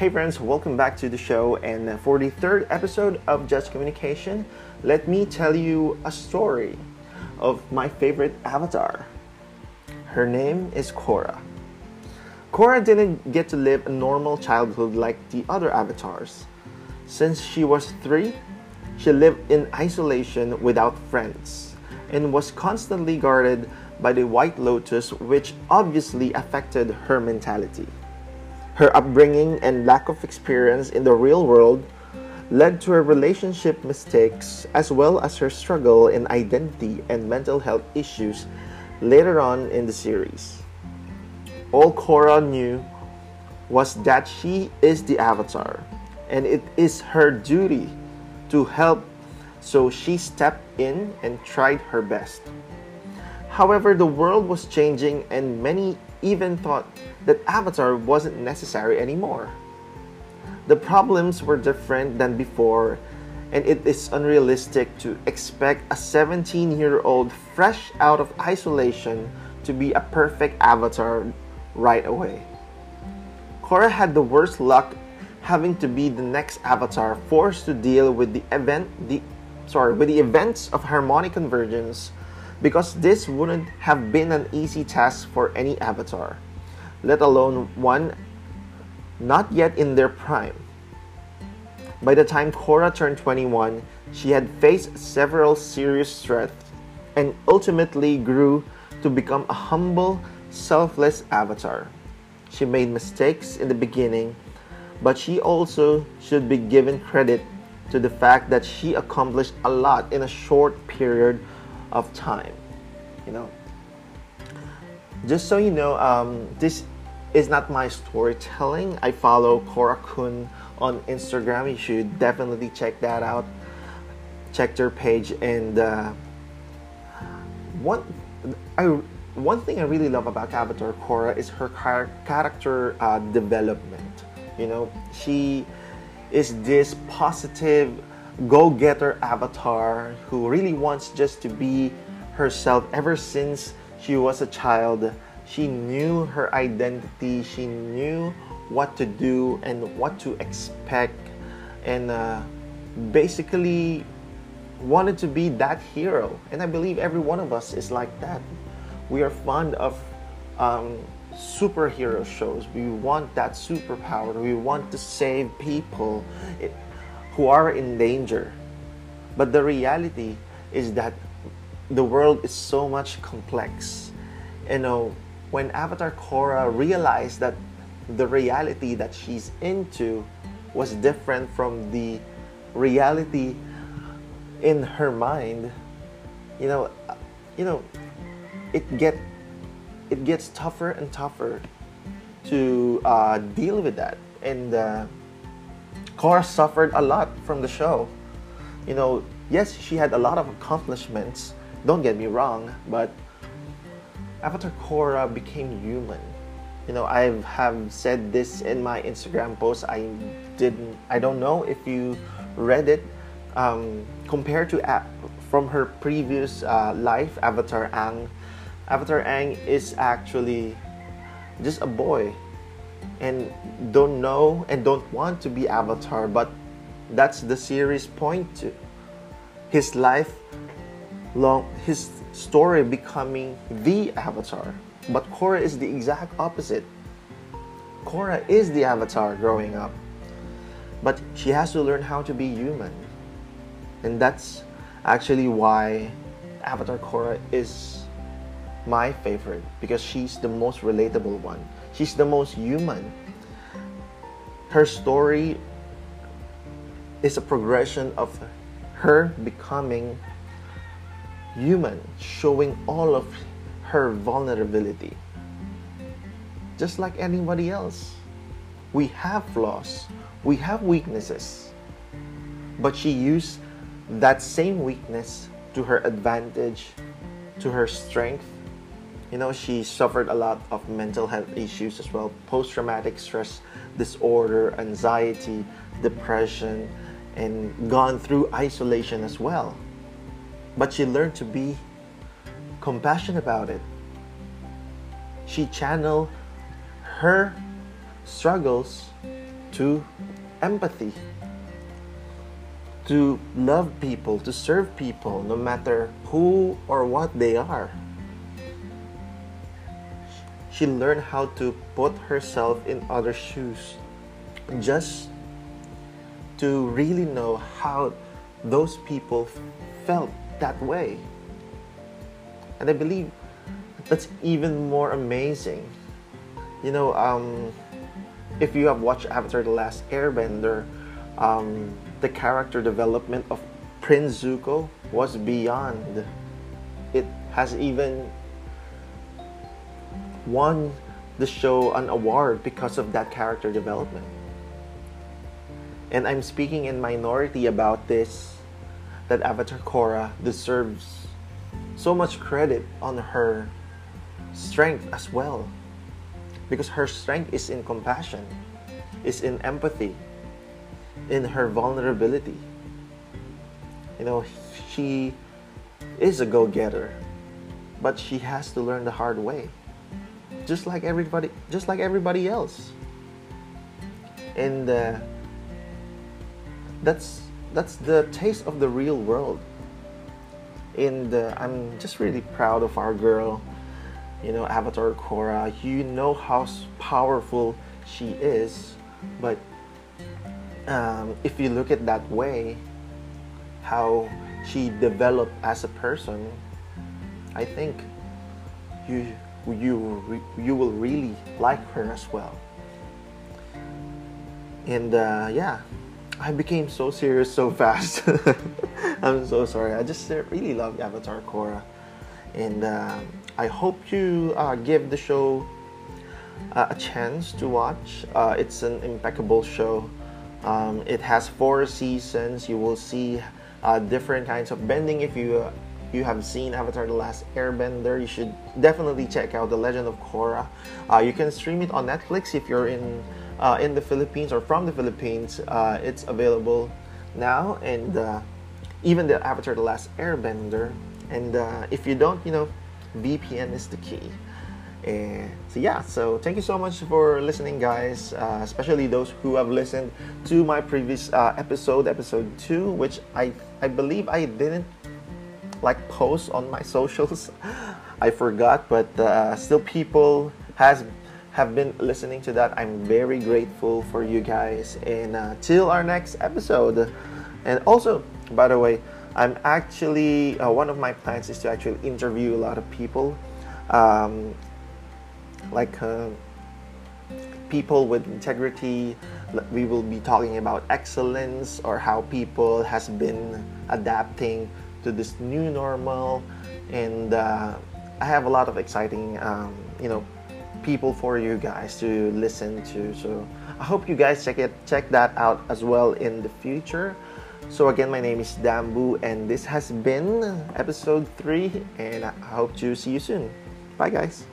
Hey friends, welcome back to the show. And for the third episode of Just Communication, let me tell you a story of my favorite avatar. Her name is Korra. Korra didn't get to live a normal childhood like the other avatars. Since she was three, she lived in isolation without friends and was constantly guarded by the White Lotus, which obviously affected her mentality. Her upbringing and lack of experience in the real world led to her relationship mistakes as well as her struggle in identity and mental health issues later on in the series. All Korra knew was that she is the Avatar and it is her duty to help, so she stepped in and tried her best. However, the world was changing and many even thought that Avatar wasn't necessary anymore. The problems were different than before, and it is unrealistic to expect a 17 year old fresh out of isolation to be a perfect Avatar right away. Korra had the worst luck having to be the next Avatar forced to deal with the event the sorry with the events of harmonic convergence because this wouldn't have been an easy task for any avatar, let alone one not yet in their prime. By the time Korra turned 21, she had faced several serious threats and ultimately grew to become a humble, selfless avatar. She made mistakes in the beginning, but she also should be given credit to the fact that she accomplished a lot in a short period of time. You know, just so you know, um, this is not my storytelling. I follow cora Kun on Instagram. You should definitely check that out. Check their page and uh, one I one thing I really love about Avatar Korra is her char- character uh, development. You know, she is this positive go-getter avatar who really wants just to be herself ever since she was a child. She knew her identity, she knew what to do and what to expect, and uh, basically wanted to be that hero. And I believe every one of us is like that. We are fond of um, superhero shows. We want that superpower. We want to save people who are in danger. But the reality is that the world is so much complex. You know, when Avatar Korra realized that the reality that she's into was different from the reality in her mind, you know, you know, it get it gets tougher and tougher to uh, deal with that. And uh, Korra suffered a lot from the show. You know, yes, she had a lot of accomplishments. Don't get me wrong, but Avatar Korra became human. You know, I have said this in my Instagram post. I didn't. I don't know if you read it. Um, compared to from her previous uh, life, Avatar Aang, Avatar Aang is actually just a boy and don't know and don't want to be Avatar, but that's the series point to his life long his story becoming the Avatar. But Korra is the exact opposite. Korra is the Avatar growing up. But she has to learn how to be human. And that's actually why Avatar Korra is my favorite because she's the most relatable one. She's the most human. Her story is a progression of her becoming human, showing all of her vulnerability. Just like anybody else, we have flaws, we have weaknesses, but she used that same weakness to her advantage, to her strength. You know, she suffered a lot of mental health issues as well post traumatic stress disorder, anxiety, depression, and gone through isolation as well. But she learned to be compassionate about it. She channeled her struggles to to empathy, to love people, to serve people, no matter who or what they are. She learned how to put herself in other shoes just to really know how those people felt that way. And I believe that's even more amazing. You know, um, if you have watched Avatar The Last Airbender, um, the character development of Prince Zuko was beyond. It has even won the show an award because of that character development. And I'm speaking in minority about this that Avatar Korra deserves so much credit on her strength as well. Because her strength is in compassion, is in empathy, in her vulnerability. You know, she is a go getter, but she has to learn the hard way. Just like everybody, just like everybody else. And uh, that's that's the taste of the real world. And uh, I'm just really proud of our girl you know, Avatar Korra, you know how powerful she is, but um, if you look at that way, how she developed as a person, I think you you you will really like her as well. And uh, yeah, I became so serious so fast. I'm so sorry. I just really love Avatar Korra, and. Um, I hope you uh, give the show uh, a chance to watch. Uh, it's an impeccable show. Um, it has four seasons. You will see uh, different kinds of bending. If you uh, you have seen Avatar: The Last Airbender, you should definitely check out The Legend of Korra. Uh, you can stream it on Netflix if you're in in the Philippines or from the Philippines. it's available now, and even the Avatar: The Last Airbender. And if you don't, you know, VPN is the key. And so yeah, so thank you so much for listening, guys. Uh, especially those who have listened to my previous uh, episode, episode two, which I I believe I didn't like posts on my socials. I forgot, but uh, still people has have been listening to that. I'm very grateful for you guys. And uh, till our next episode. And also, by the way, I'm actually uh, one of my plans is to actually interview a lot of people, um, like uh, people with integrity. We will be talking about excellence or how people has been adapting to this new normal, and uh, I have a lot of exciting, um, you know, people for you guys to listen to. So I hope you guys check it, check that out as well in the future. So again, my name is Dambu, and this has been episode 3, and I hope to see you soon. Bye, guys.